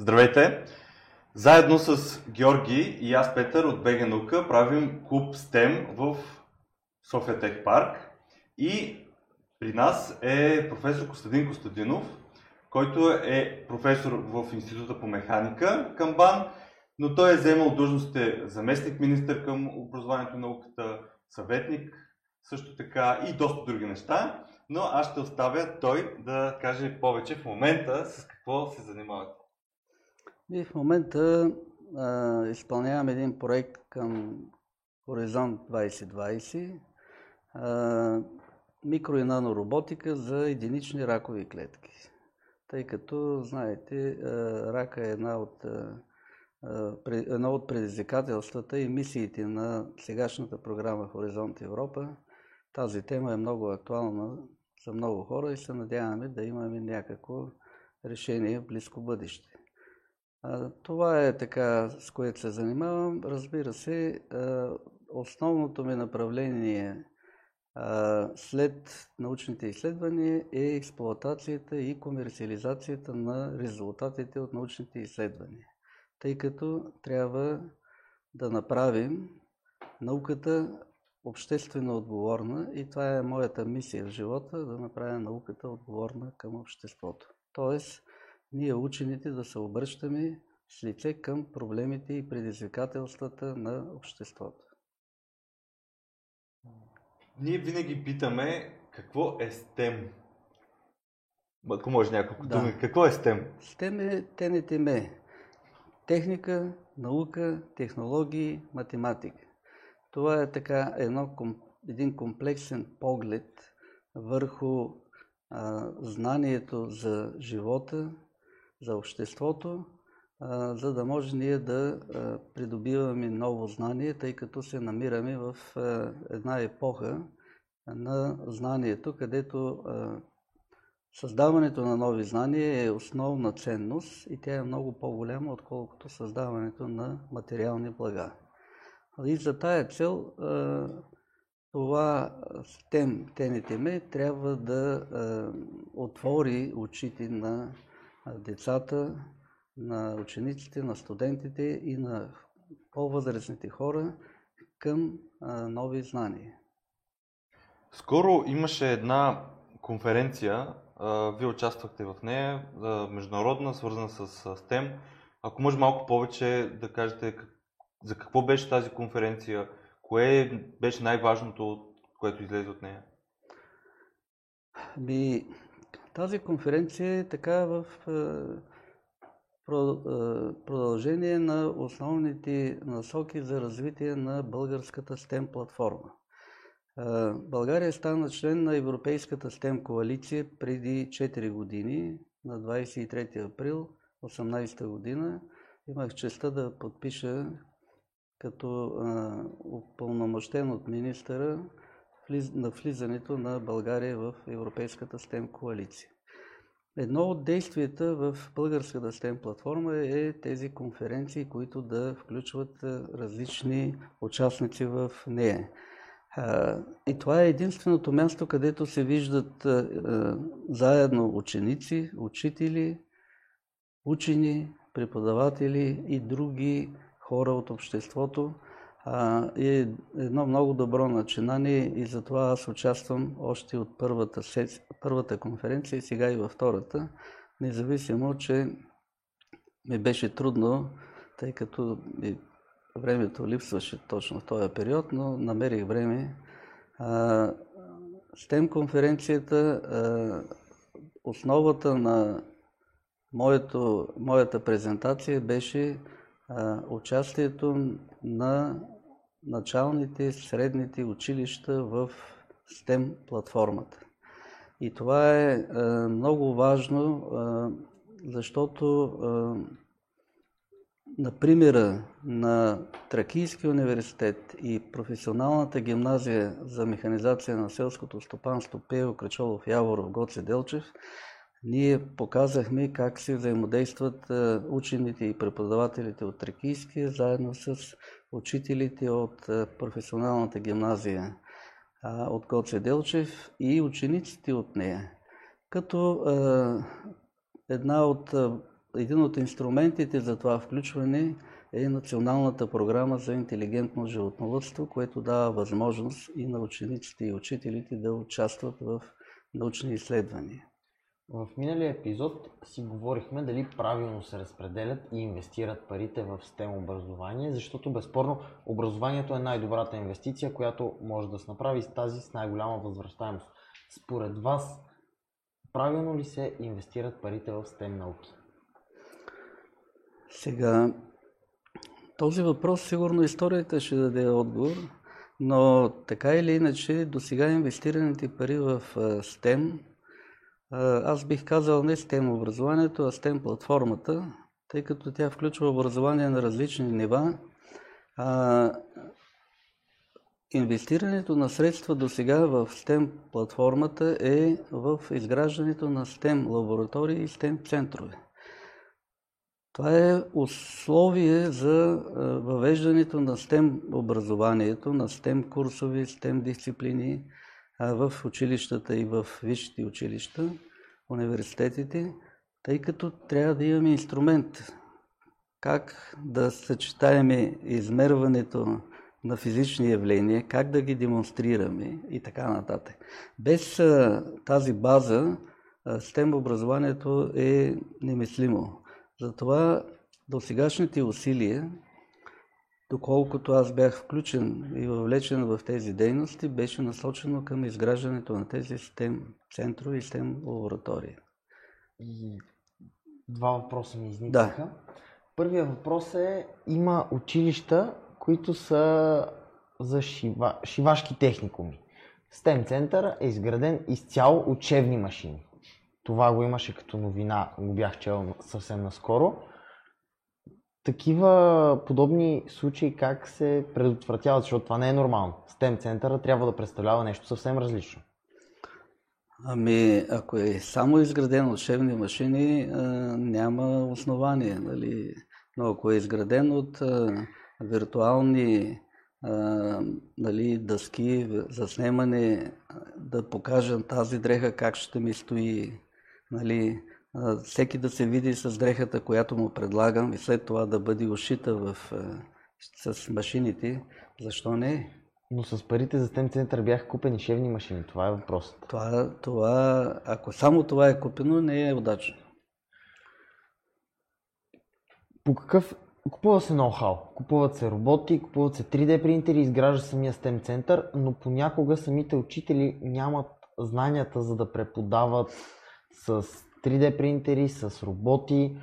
Здравейте! Заедно с Георги и аз, Петър от БГ Наука, правим клуб STEM в София Тех Парк. И при нас е професор Костадин Костадинов, който е професор в Института по механика към БАН, но той е вземал длъжностите заместник министър към образованието и науката, съветник, също така и доста други неща. Но аз ще оставя той да каже повече в момента с какво се занимавате. Ние в момента а, изпълняваме един проект към Хоризонт 2020, а, микро и нанороботика за единични ракови клетки. Тъй като, знаете, а, рака е една от, а, едно от предизвикателствата и мисиите на сегашната програма Хоризонт Европа. Тази тема е много актуална за много хора и се надяваме да имаме някакво решение в близко бъдеще. Това е така, с което се занимавам. Разбира се, основното ми направление след научните изследвания е експлоатацията и комерциализацията на резултатите от научните изследвания. Тъй като трябва да направим науката обществено отговорна и това е моята мисия в живота, да направя науката отговорна към обществото. Тоест, ние учените да се обръщаме с лице към проблемите и предизвикателствата на обществото. Ние винаги питаме какво е STEM. Ако може няколко да. думи, какво е STEM? STEM е ТНТМ. Техника, наука, технологии, математика. Това е така едно, един комплексен поглед върху а, знанието за живота, за обществото, за да може ние да придобиваме ново знание, тъй като се намираме в една епоха на знанието, където създаването на нови знания е основна ценност и тя е много по-голяма, отколкото създаването на материални блага. И за тая цел това STEM, ТНТМ трябва да отвори очите на децата, на учениците, на студентите и на по-възрастните хора към нови знания. Скоро имаше една конференция, вие участвахте в нея, международна, свързана с STEM. Ако може малко повече да кажете за какво беше тази конференция, кое беше най-важното, което излезе от нея? Би, тази конференция е така в продължение на основните насоки за развитие на българската STEM платформа. България стана член на Европейската STEM коалиция преди 4 години, на 23 април 2018 година. Имах честа да подпиша като упълномощен от министъра на влизането на България в Европейската STEM коалиция. Едно от действията в българската STEM платформа е тези конференции, които да включват различни участници в нея. И това е единственото място, където се виждат заедно ученици, учители, учени, преподаватели и други хора от обществото. Е едно много добро начинание и затова аз участвам още от първата, първата конференция и сега и във втората, независимо, че ми беше трудно, тъй като времето липсваше точно в този период, но намерих време. STEM конференцията, основата на моето, моята презентация беше участието на началните, средните училища в STEM платформата. И това е много важно, защото на примера на Тракийския университет и професионалната гимназия за механизация на селското стопанство Пео Крачолов Яворов Гоце Делчев, ние показахме как се взаимодействат учените и преподавателите от Тракийския, заедно с учителите от професионалната гимназия от Гоце Делчев и учениците от нея. Като една от един от инструментите за това включване е Националната програма за интелигентно животновътство, което дава възможност и на учениците и учителите да участват в научни изследвания. В миналия епизод си говорихме дали правилно се разпределят и инвестират парите в STEM образование, защото безспорно образованието е най-добрата инвестиция, която може да се направи с тази с най-голяма възвръщаемост. Според вас, правилно ли се инвестират парите в STEM науки? Сега, този въпрос сигурно историята ще даде отговор, но така или иначе до сега инвестираните пари в STEM, аз бих казал не STEM образованието, а STEM платформата, тъй като тя включва образование на различни нива. А, инвестирането на средства до сега в STEM платформата е в изграждането на STEM лаборатории и STEM центрове. Това е условие за въвеждането на STEM образованието, на STEM курсови, STEM дисциплини в училищата и в висшите училища, университетите, тъй като трябва да имаме инструмент как да съчетаеме измерването на физични явления, как да ги демонстрираме и така нататък. Без тази база, STEM образованието е немислимо. Затова до сегашните усилия, доколкото аз бях включен и въвлечен в тези дейности, беше насочено към изграждането на тези STEM центрове и STEM лаборатории. И два въпроса ми изникнаха. Да. Първият въпрос е, има училища, които са за шива, шивашки техникуми. STEM център е изграден изцяло учебни машини. Това го имаше като новина, го бях чел съвсем наскоро. Такива подобни случаи как се предотвратяват, защото това не е нормално. STEM центъра трябва да представлява нещо съвсем различно. Ами, ако е само изграден учебни машини, няма основание. Нали? Но ако е изграден от виртуални нали, дъски за снимане, да покажем тази дреха как ще ми стои, нали, всеки да се види с дрехата, която му предлагам и след това да бъде ушита в, с машините, защо не? Но с парите за STEM център бяха купени шевни машини. Това е въпросът. Това, това, ако само това е купено, не е удачно. По какъв... Купува се ноу-хау, купуват се роботи, купуват се 3D принтери, изгражда самия STEM център, но понякога самите учители нямат знанията за да преподават с 3D принтери, с роботи.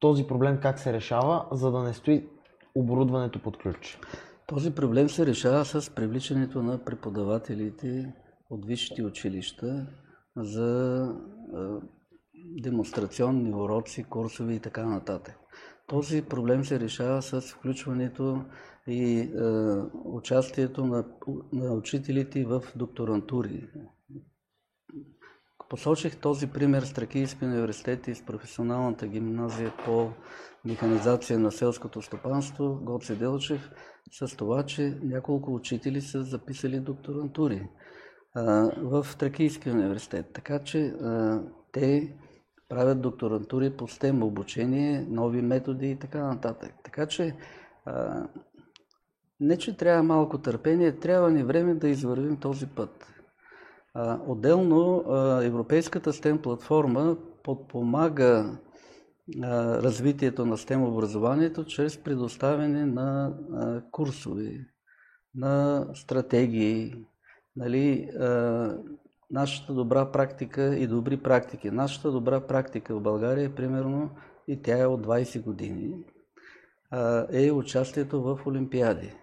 Този проблем как се решава, за да не стои оборудването под ключ? Този проблем се решава с привличането на преподавателите от висшите училища за демонстрационни уроци, курсови и така нататък. Този проблем се решава с включването и е, участието на, на учителите в докторантури. Посочих този пример с Тракийския университет и с професионалната гимназия по механизация на селското стопанство Гоце Делчев с това, че няколко учители са записали докторантури в Тракийския университет. Така че те правят докторантури по STEM обучение, нови методи и така нататък. Така че не, че трябва малко търпение, трябва ни време да извървим този път. Отделно Европейската STEM платформа подпомага развитието на STEM образованието чрез предоставяне на курсове, на стратегии, нали, нашата добра практика и добри практики. Нашата добра практика в България е примерно, и тя е от 20 години, е участието в Олимпиади.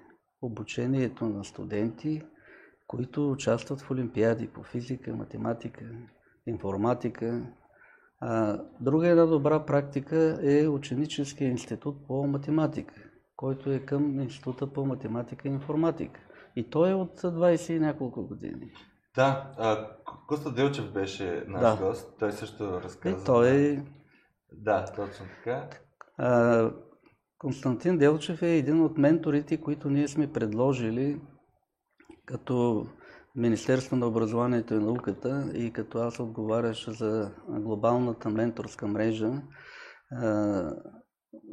Обучението на студенти, които участват в олимпиади по физика, математика, информатика. друга една добра практика е ученическия институт по математика, който е към Института по математика и информатика. И той е от 20 и няколко години. Да, а, Коста Делчев беше наш да. гост, той също разказа. И той... Да, точно така. А, Константин Делчев е един от менторите, които ние сме предложили като Министерство на образованието и науката и като аз отговаряш за глобалната менторска мрежа,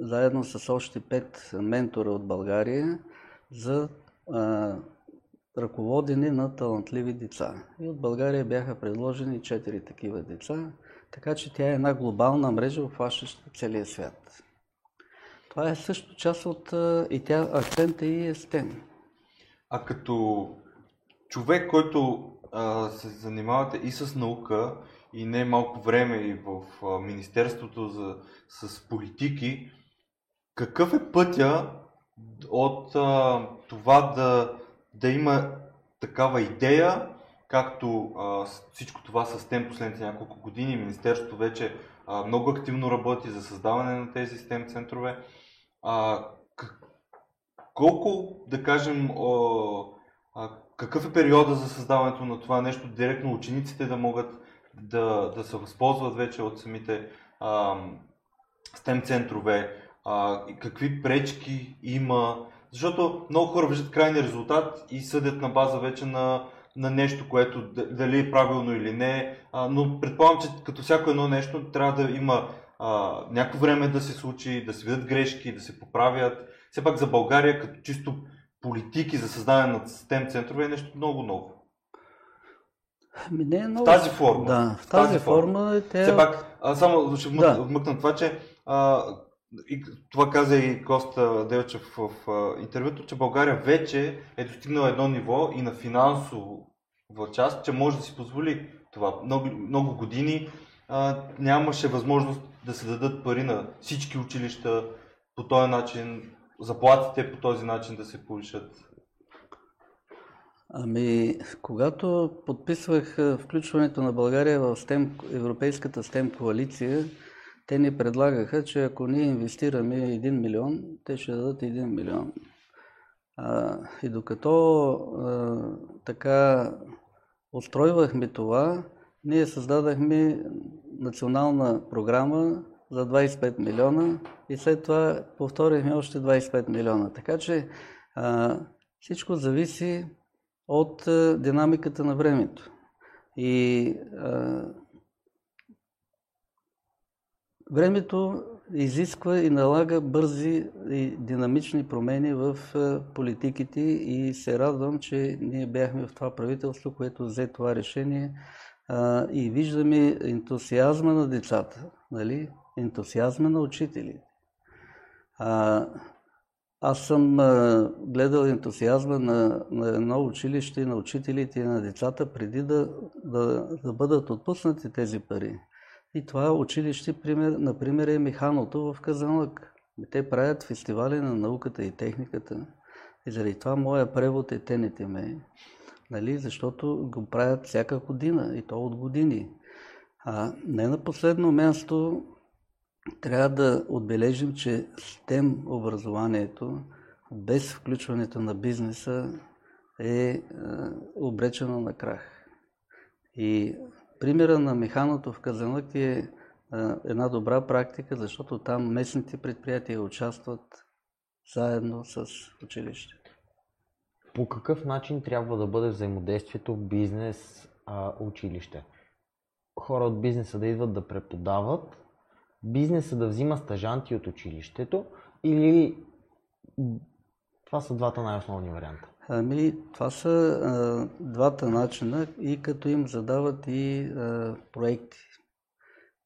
заедно с още пет ментора от България за ръководени на талантливи деца. И от България бяха предложени четири такива деца, така че тя е една глобална мрежа, обхващаща целия свят. Това е също част от и тя акцента и е STEM. А като човек, който а, се занимавате и с наука, и не малко време и в а, Министерството за, с политики, какъв е пътя от а, това да, да има такава идея, както а, всичко това с STEM последните няколко години, Министерството вече а, много активно работи за създаване на тези STEM центрове. А, колко, да кажем, о, а, какъв е периода за създаването на това нещо, директно учениците да могат да, да се възползват вече от самите а, STEM центрове, а, какви пречки има, защото много хора виждат крайния резултат и съдят на база вече на, на нещо, което дали е правилно или не, а, но предполагам, че като всяко едно нещо трябва да има някакво време да се случи, да се видят грешки, да се поправят. Все пак за България, като чисто политики за създаване на STEM центрове е нещо много ново. Ми не е много... В тази форма. Да, в тази, тази форма, форма е те... Все пак, а, само ще вмъкна, да. вмъкна това, че а, и това каза и Коста Делчев в, в, в интервюто, че България вече е достигнала едно ниво и на финансово част, че може да си позволи това. Много, много години а, нямаше възможност да се дадат пари на всички училища по този начин, заплатите по този начин да се повишат? Ами, когато подписвах включването на България в STEM, Европейската STEM коалиция, те ни предлагаха, че ако ние инвестираме 1 милион, те ще дадат 1 милион. А, и докато а, така устройвахме това, ние създадахме национална програма за 25 милиона и след това повторихме още 25 милиона. Така че а, всичко зависи от а, динамиката на времето. И а, времето изисква и налага бързи и динамични промени в политиките и се радвам, че ние бяхме в това правителство, което взе това решение и виждаме ентусиазма на децата, нали? Ентусиазма на учителите. А, аз съм а, гледал ентусиазма на, на едно училище, на учителите и на децата преди да, да, да бъдат отпуснати тези пари. И това училище, пример, например, е Механото в Казанлък. Те правят фестивали на науката и техниката. И заради това моя превод е Тенете ме, нали? защото го правят всяка година и то от години. А не на последно място трябва да отбележим, че STEM образованието без включването на бизнеса е, е обречено на крах. И примера на механото в Казанлък е, е една добра практика, защото там местните предприятия участват заедно с училище. По какъв начин трябва да бъде взаимодействието бизнес-училище? Хора от бизнеса да идват да преподават, бизнеса да взима стажанти от училището или това са двата най-основни варианта? Ами, това са а, двата начина и като им задават и а, проекти.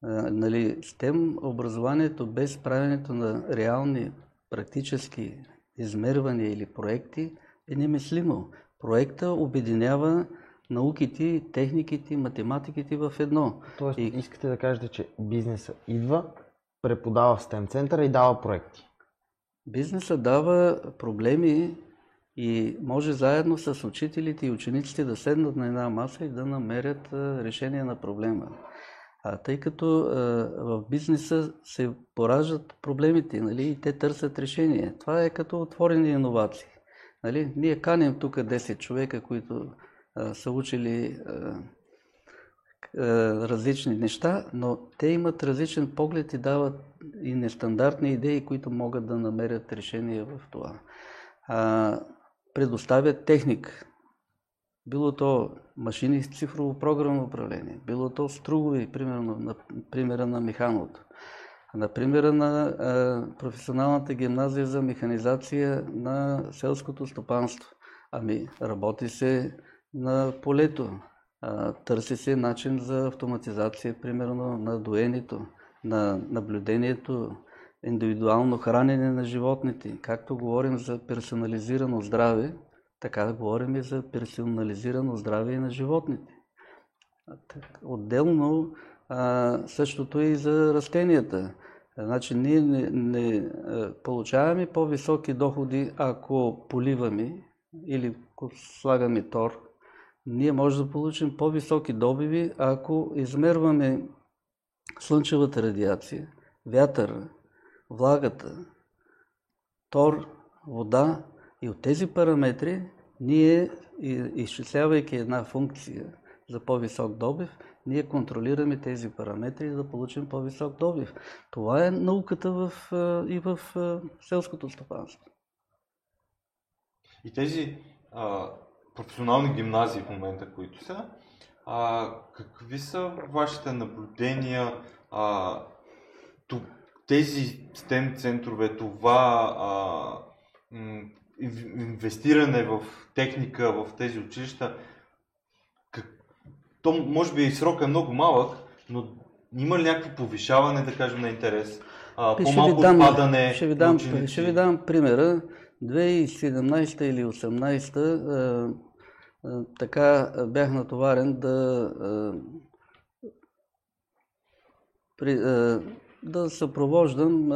А, нали, STEM образованието без правенето на реални практически измервания или проекти е немислимо. Проекта обединява науките, техниките, математиките в едно. Тоест, и... искате да кажете, че бизнеса идва, преподава в STEM центъра и дава проекти. Бизнеса дава проблеми и може заедно с учителите и учениците да седнат на една маса и да намерят решение на проблема. А тъй като а, в бизнеса се пораждат проблемите нали, и те търсят решение. Това е като отворени иновации. Нали? Ние каним тук 10 човека, които са учили а, а, различни неща, но те имат различен поглед и дават и нестандартни идеи, които могат да намерят решение в това. А, предоставят техник. Било то машини с цифрово програмно управление, било то стругови, примерно на примера на механото. Например, на професионалната гимназия за механизация на селското стопанство. Ами, работи се на полето, търси се начин за автоматизация, примерно на доенето, на наблюдението, индивидуално хранене на животните. Както говорим за персонализирано здраве, така да говорим и за персонализирано здраве и на животните. Отделно същото и за растенията. Значи ние не, не получаваме по-високи доходи, ако поливаме или слагаме тор. Ние може да получим по-високи добиви, ако измерваме слънчевата радиация, вятъра, влагата, тор, вода и от тези параметри ние, изчислявайки една функция за по-висок добив, ние контролираме тези параметри да получим по-висок добив. Това е науката в, и в селското стопанство. И тези а, професионални гимназии в момента, които са, а, какви са вашите наблюдения? А, тези STEM центрове, това а, инвестиране в техника в тези училища, то може би и срок е много малък, но има ли някакво повишаване, да кажем, на интерес? А, по-малко ще отпадане ще ви, дам, ще ви дам примера. 2017 или 2018 така бях натоварен да, да съпровождам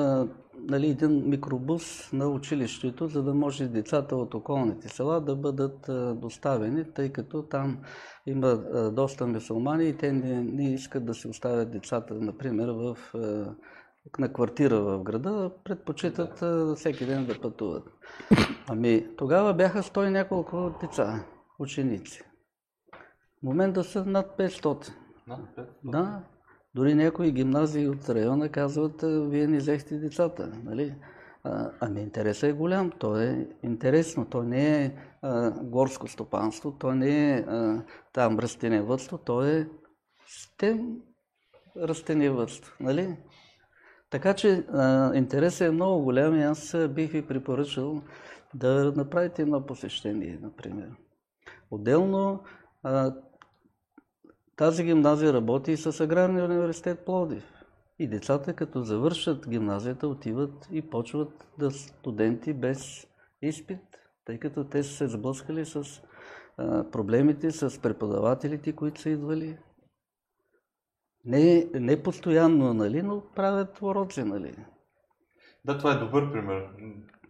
нали, един микробус на училището, за да може децата от околните села да бъдат доставени, тъй като там има доста мусулмани и те не, не искат да се оставят децата, например, в, на квартира в града, предпочитат всеки ден да пътуват. Ами, тогава бяха 100 и няколко деца, ученици. В момента са над 500. Над 500? Да. Дори някои гимназии от района казват, вие не взехте децата. Нали? А, ами интересът е голям, то е интересно, то не е а, горско стопанство, то не е а, там растениевътство, то е стем растениевътство. Нали? Така че интересът е много голям и аз бих ви препоръчал да направите едно посещение, например. Отделно тази гимназия работи и с Аграрния университет Плодив. И децата, като завършат гимназията, отиват и почват да студенти без изпит, тъй като те са се сблъскали с проблемите с преподавателите, които са идвали. Не, не постоянно, нали, но правят уроци, нали. Да, това е добър пример.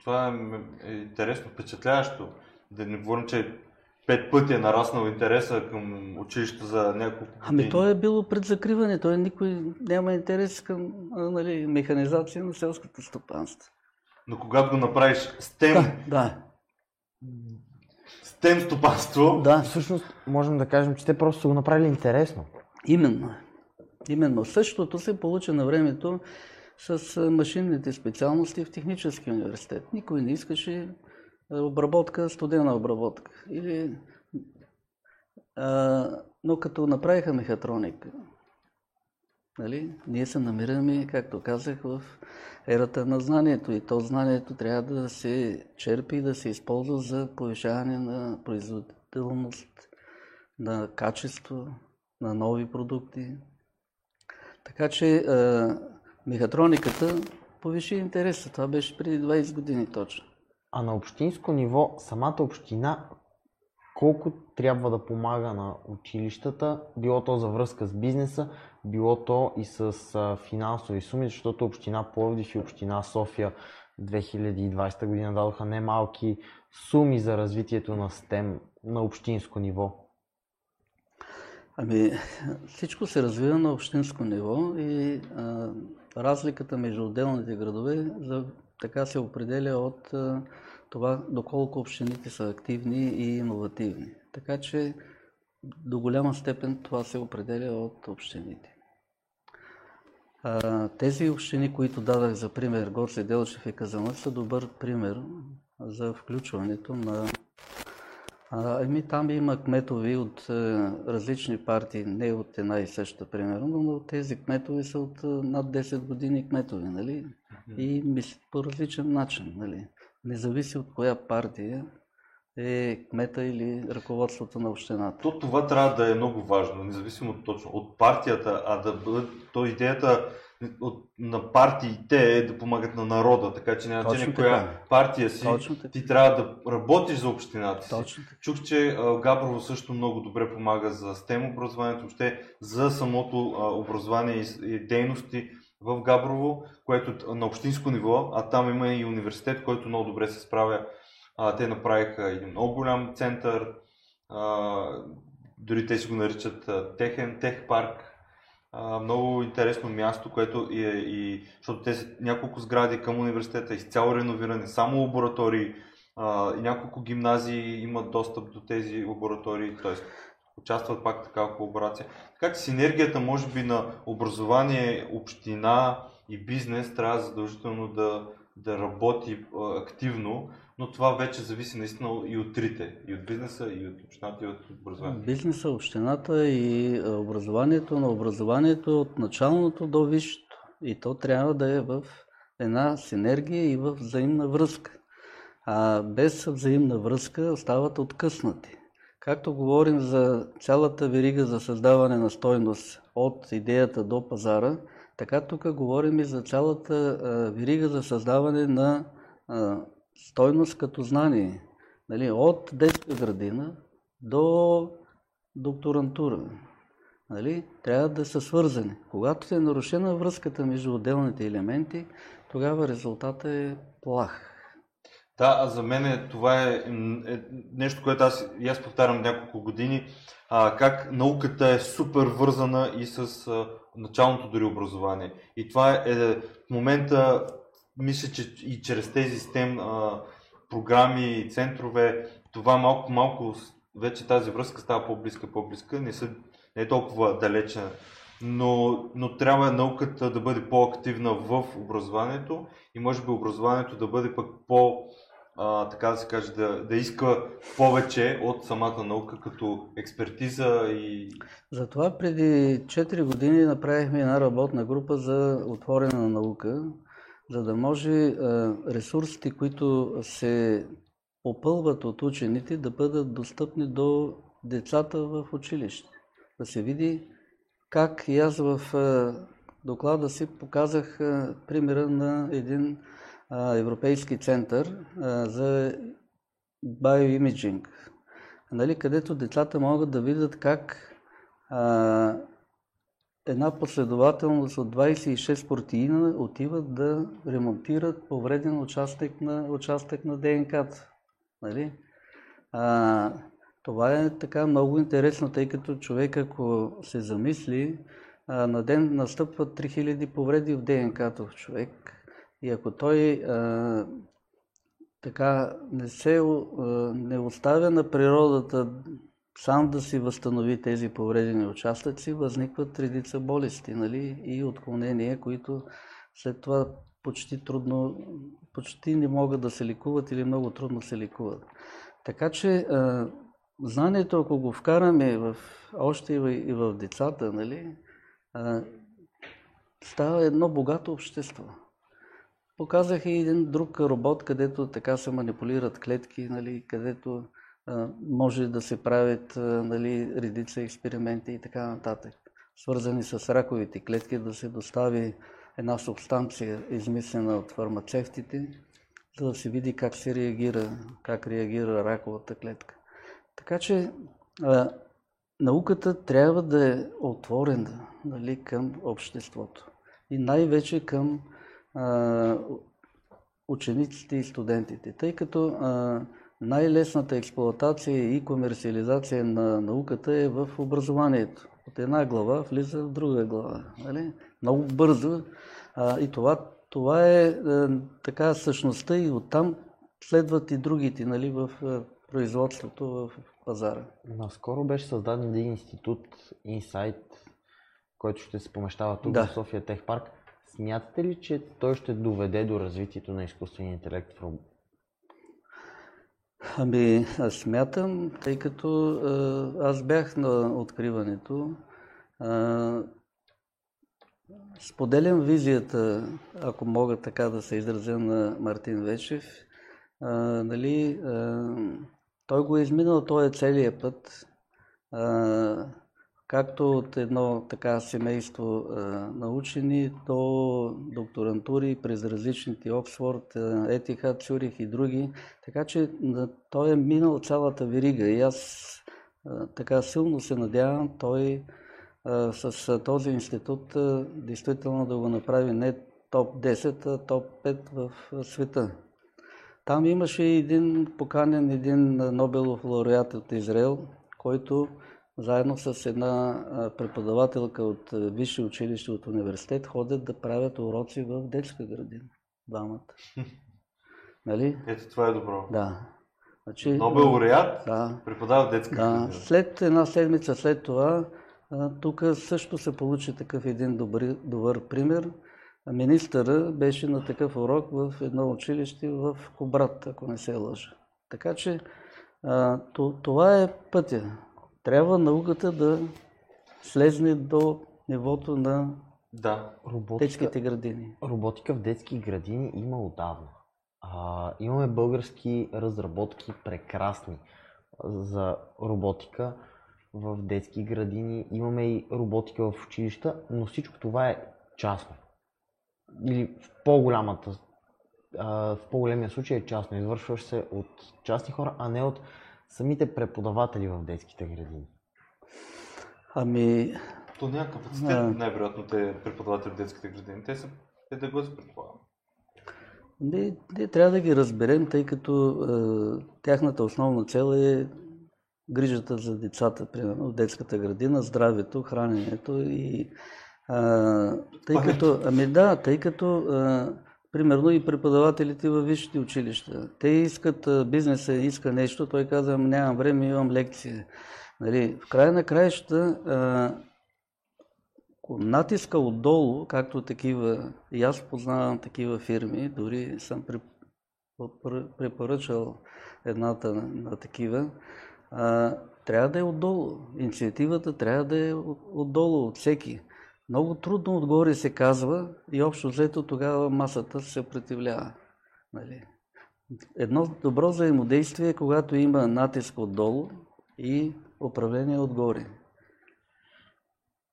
Това е интересно, впечатляващо. Да не говорим, че пет пъти е нараснал интереса към училището за няколко години. Ами то е било пред закриване, той никой няма интерес към нали, механизация на селското стопанство. Но когато го направиш STEM, да, да. STEM стопанство... Да, всъщност можем да кажем, че те просто са го направили интересно. Именно. Именно. Същото се получи на времето с машинните специалности в техническия университет. Никой не искаше обработка, студена обработка. Или, а, но като направиха мехатроника, нали, ние се намираме, както казах, в ерата на знанието и то знанието трябва да се черпи и да се използва за повишаване на производителност, на качество, на нови продукти. Така че а, мехатрониката повиши интереса. Това беше преди 20 години точно. А на общинско ниво, самата община, колко трябва да помага на училищата, било то за връзка с бизнеса, било то и с финансови суми, защото община Пловдив и община София 2020 година дадоха немалки суми за развитието на STEM на общинско ниво. Ами, всичко се развива на общинско ниво и а, разликата между отделните градове за така се определя от това доколко общините са активни и иновативни. Така че до голяма степен това се определя от общините. Тези общини, които дадах за пример, Горце Делчев и Казанлък, са добър пример за включването на А, ами там има кметови от е, различни партии, не от една и съща, примерно, но тези кметови са от е, над 10 години кметови, нали? И мислят по различен начин, нали? Не зависи от коя партия е кмета или ръководството на общината. То това трябва да е много важно, независимо точно от партията, а да бъде, то идеята от, на партиите е да помагат на народа, така че няма значение коя партия си, ти трябва да работиш за общината си. Точно Чух, че а, Габрово също много добре помага за STEM образованието, въобще за самото а, образование и, и дейности в Габрово, което на общинско ниво, а там има и университет, който много добре се справя. А, те направиха един много голям център, а, дори те си го наричат техен, тех парк, много интересно място, което и, и защото те са няколко сгради към университета, изцяло реновирани, само лаборатории а, и няколко гимназии имат достъп до тези лаборатории, т.е. участват пак такава колаборация. Така че синергията може би на образование, община и бизнес трябва задължително да, да работи а, активно, но това вече зависи наистина и от трите, и от бизнеса, и от общината, и от образованието. Бизнеса, общината и образованието на образованието от началното до висшето. И то трябва да е в една синергия и в взаимна връзка. А без взаимна връзка остават откъснати. Както говорим за цялата верига за създаване на стойност от идеята до пазара, така тук говорим и за цялата верига за създаване на стойност като знание. Нали, от детска градина до докторантура. Нали, трябва да са свързани. Когато е нарушена връзката между отделните елементи, тогава резултатът е плах. Да, а за мен това е, е нещо, което аз, аз повтарям няколко години, а, как науката е супер вързана и с а, началното дори образование. И това е, е в момента мисля, че и чрез тези STEM а, програми и центрове, това малко малко вече тази връзка става по-близка, по-близка, не, са, не е толкова далечна, но, но трябва науката да бъде по-активна в образованието и може би образованието да бъде пък по, а, така да се каже, да, да иска повече от самата наука като експертиза и... Затова преди 4 години направихме една работна група за отворена наука, за да може ресурсите, които се попълват от учените, да бъдат достъпни до децата в училище. Да се види как и аз в доклада си показах примера на един европейски център за биоимиджинг, нали, където децата могат да видят как една последователност от 26 протеина отиват да ремонтират повреден участък на, участък на ДНК-та. Нали? А, това е така много интересно, тъй като човек, ако се замисли, а, на ден настъпват 3000 повреди в ДНК-то в човек. И ако той а, така не се а, не оставя на природата сам да си възстанови тези повредени участъци, възникват редица болести нали? и отклонения, които след това почти трудно, почти не могат да се ликуват или много трудно се ликуват. Така че знанието, ако го вкараме в, още и в, децата, нали, става едно богато общество. Показах и един друг робот, където така се манипулират клетки, нали, където може да се правят нали, редица експерименти и така нататък, свързани с раковите клетки, да се достави една субстанция, измислена от фармацевтите, за да се види как се реагира, как реагира раковата клетка. Така че а, науката трябва да е отворена нали, към обществото. И най-вече към а, учениците и студентите, тъй като а, най-лесната експлоатация и комерциализация на науката е в образованието. От една глава влиза в друга глава. Нали? Много бързо. А, и това, това е, е така същността и оттам следват и другите нали, в е, производството, в пазара. Наскоро беше създаден един институт Insight, който ще се помещава тук да. в София Тех Парк. Смятате ли, че той ще доведе до развитието на изкуствения интелект в Ами, аз смятам, тъй като аз бях на откриването, споделям визията, ако мога така да се изразя на Мартин Вечев. нали, той го е изминал, той е целият път както от едно така семейство а, на учени до докторантури през различните Оксфорд, Етихат, Цюрих и други. Така че той е минал цялата верига и аз а, така силно се надявам той а, с този институт действително да го направи не топ 10, а топ 5 в света. Там имаше един поканен, един Нобелов лауреат от Израел, който заедно с една преподавателка от висше училище, от университет, ходят да правят уроци в детска градина. Двамата. Нали? Ето това е добро. Да. Значи, Нобел лауреат да, преподава в детска да. градина. След една седмица след това, тук също се получи такъв един добър, добър пример. Министъра беше на такъв урок в едно училище в Кобрат, ако не се лъжа. Така че това е пътя трябва науката да слезне до нивото на да. Роботика, детските градини. Роботика в детски градини има отдавна. А, имаме български разработки прекрасни за роботика в детски градини. Имаме и роботика в училища, но всичко това е частно. Или в по-голямата в по-големия случай е частно. Извършваш се от частни хора, а не от самите преподаватели в детските градини? Ами... То няма капацитет, а... най-вероятно, те преподаватели в детските градини. Те са педагози, предполагам. Не, не трябва да ги разберем, тъй като е, тяхната основна цел е грижата за децата, примерно в детската градина, здравето, храненето и е, тъй като, ами да, тъй като е, Примерно и преподавателите във висшите училища. Те искат, бизнеса иска нещо, той казва, нямам време, имам лекция. Нали, в края на краища, натиска отдолу, както такива, и аз познавам такива фирми, дори съм препоръчал едната на, на такива, а, трябва да е отдолу. Инициативата трябва да е отдолу, от всеки. Много трудно отгоре се казва и общо взето тогава масата се съпротивлява. Нали? Едно добро взаимодействие, когато има натиск отдолу и управление отгоре.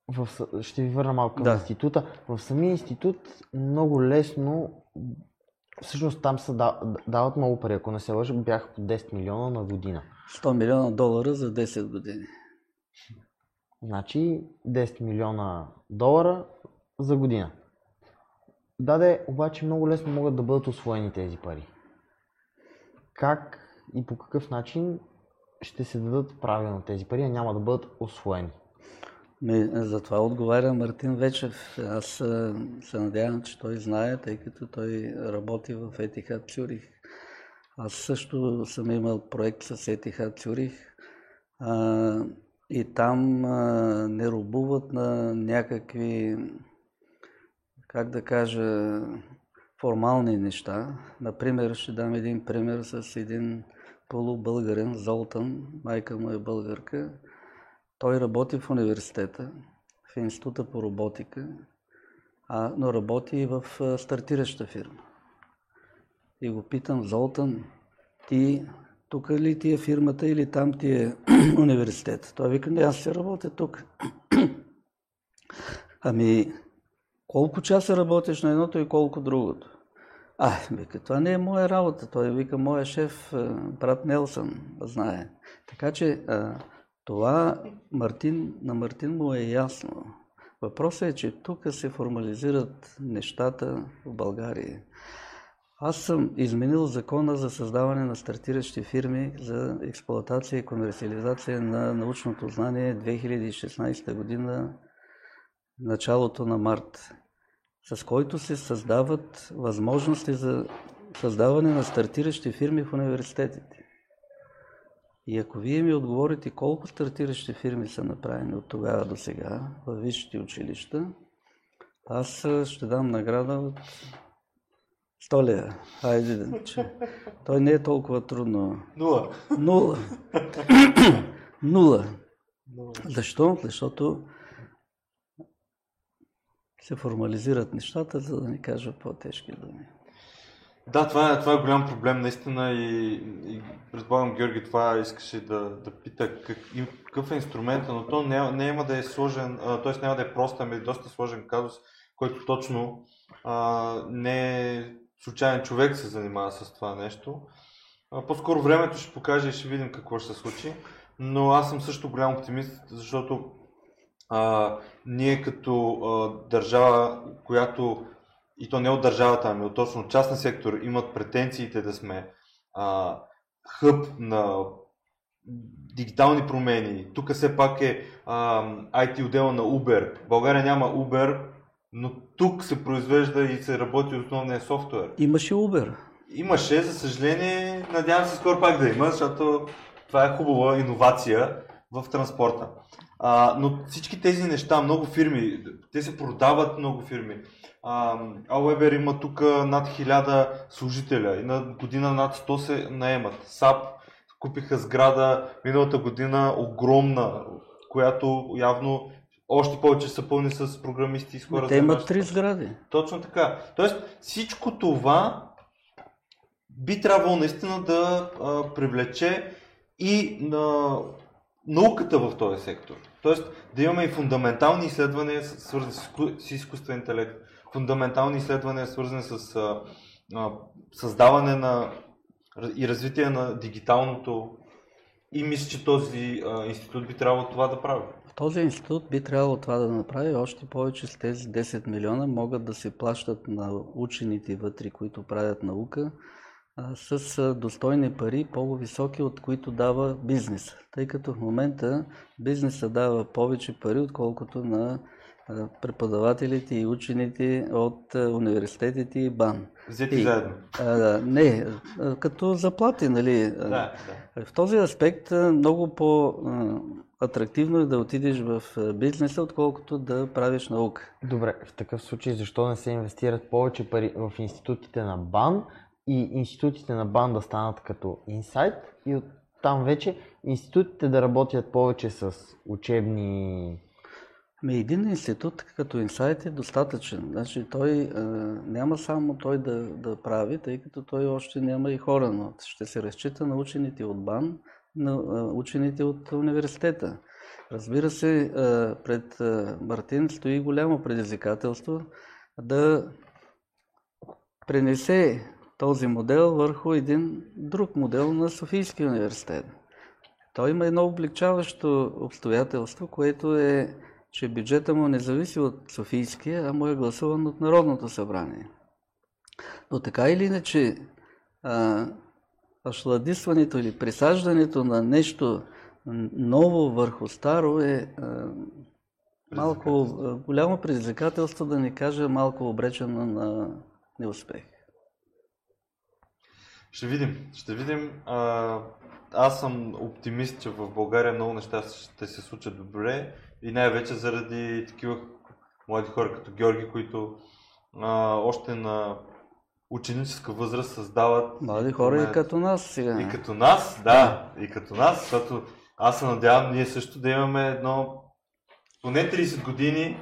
В, ще ви върна малко към да. института. В самия институт много лесно, всъщност там се дават много пари, ако не се лъжа, бях по 10 милиона на година. 100 милиона долара за 10 години. Значи 10 милиона долара за година. Даде, обаче много лесно могат да бъдат освоени тези пари. Как и по какъв начин ще се дадат правилно тези пари, а няма да бъдат освоени? Ми, затова отговаря Мартин Вечев. Аз се надявам, че той знае, тъй като той работи в Етихат Цюрих. Аз също съм имал проект с Етихат Цюрих и там а, не рубуват на някакви, как да кажа, формални неща. Например, ще дам един пример с един полубългарен, Золтан, майка му е българка. Той работи в университета, в Института по роботика, а, но работи и в стартираща фирма. И го питам, Золтан, ти тук ли ти е фирмата или там ти е университет? Той вика, не, аз ще работя тук. ами, колко часа работиш на едното и колко другото? А, вика, това не е моя работа. Той вика, моя шеф, брат Нелсън, знае. Така че това Мартин, на Мартин му е ясно. Въпросът е, че тук се формализират нещата в България. Аз съм изменил закона за създаване на стартиращи фирми за експлоатация и комерциализация на научното знание 2016 година, началото на март, с който се създават възможности за създаване на стартиращи фирми в университетите. И ако вие ми отговорите колко стартиращи фирми са направени от тогава до сега в висшите училища, аз ще дам награда от Столия. Хайде, че той не е толкова трудно. Нула. Нула. Нула. Защо? Защото се формализират нещата, за да не кажа по-тежки думи. Да, това е, това е голям проблем наистина и, и предполагам Георги това искаше да, да пита как, и какъв е инструмента, но то има да е сложен, т.е. няма да е прост, ами доста сложен казус, който точно а, не е случайен човек се занимава с това нещо. По-скоро времето ще покаже и ще видим какво ще се случи, но аз съм също голям оптимист, защото а, ние като а, държава, която и то не от държавата, ами от точно частния сектор, имат претенциите да сме а, хъб на дигитални промени. Тук все пак е а, IT отдела на Uber. В България няма Uber, но тук се произвежда и се работи основния софтуер. Имаше Uber. Имаше, за съжаление, надявам се скоро пак да има, защото това е хубава иновация в транспорта. А, но всички тези неща, много фирми, те се продават много фирми. Aweber има тук над 1000 служителя и на година над 100 се наемат. САП купиха сграда миналата година огромна, която явно още повече са пълни с програмисти и с хора. Те имат три сгради. Точно така. Тоест всичко това би трябвало наистина да а, привлече и на науката в този сектор. Тоест да имаме и фундаментални изследвания, свързани с изкуствен интелект, фундаментални изследвания, свързани с а, а, създаване на и развитие на дигиталното. И мисля, че този а, институт би трябвало това да прави. Този институт би трябвало това да направи. Още повече с тези 10 милиона могат да се плащат на учените вътре, които правят наука, с достойни пари, по-високи от които дава бизнес. Тъй като в момента бизнеса дава повече пари, отколкото на преподавателите и учените от университетите и БАН. Взети и, заедно. А, не, като заплати, нали? Да, да. В този аспект много по-атрактивно е да отидеш в бизнеса, отколкото да правиш наука. Добре, в такъв случай защо не се инвестират повече пари в институтите на БАН и институтите на БАН да станат като инсайт и от там вече институтите да работят повече с учебни Ами един институт като инсайт е достатъчен. Значи той а, няма само той да, да прави, тъй като той още няма и хора, но ще се разчита на учените от БАН, на учените от университета. Разбира се, пред Мартин стои голямо предизвикателство да пренесе този модел върху един друг модел на Софийския университет. Той има едно облегчаващо обстоятелство, което е че бюджета му не зависи от Софийския, а му е гласуван от Народното събрание. Но така или иначе, ашладисването или присаждането на нещо ново върху старо е а, малко голямо предизвикателство, да не кажа малко обречено на неуспех. Ще видим. Ще видим. А, аз съм оптимист, че в България много неща ще се случат добре и най-вече заради такива млади хора като Георги, които а, още на ученическа възраст създават. Млади хора и като нас сега. И като нас, да, и като нас, защото аз се надявам ние също да имаме едно поне 30 години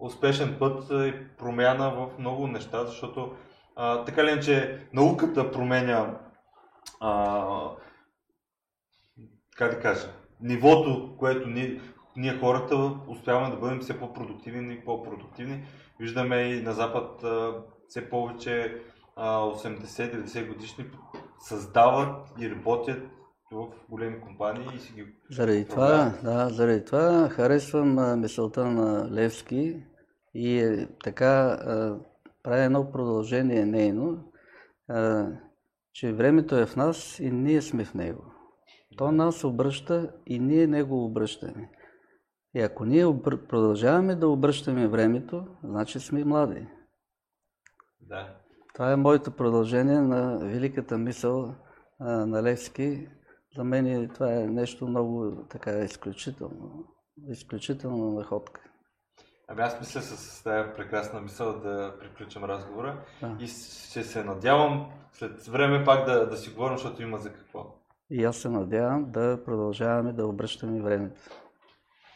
успешен път и промяна в много неща, защото а, така ли че науката променя а, как да кажа, нивото, което ние, ние хората успяваме да бъдем все по-продуктивни и по-продуктивни. Виждаме и на Запад все повече 80-90 годишни създават и работят в големи компании и си ги Заради това, да, заради това харесвам мисълта на Левски и е, така прави едно продължение нейно, че времето е в нас и ние сме в него. То нас обръща и ние него обръщаме. И ако ние продължаваме да обръщаме времето, значи сме млади. Да. Това е моето продължение на великата мисъл а, на Левски. За мен това е нещо много така изключително. Изключителна находка. Ами аз мисля с тази прекрасна мисъл да приключим разговора Да. и ще се надявам след време пак да, да си говорим, защото има за какво. И аз се надявам да продължаваме да обръщаме времето.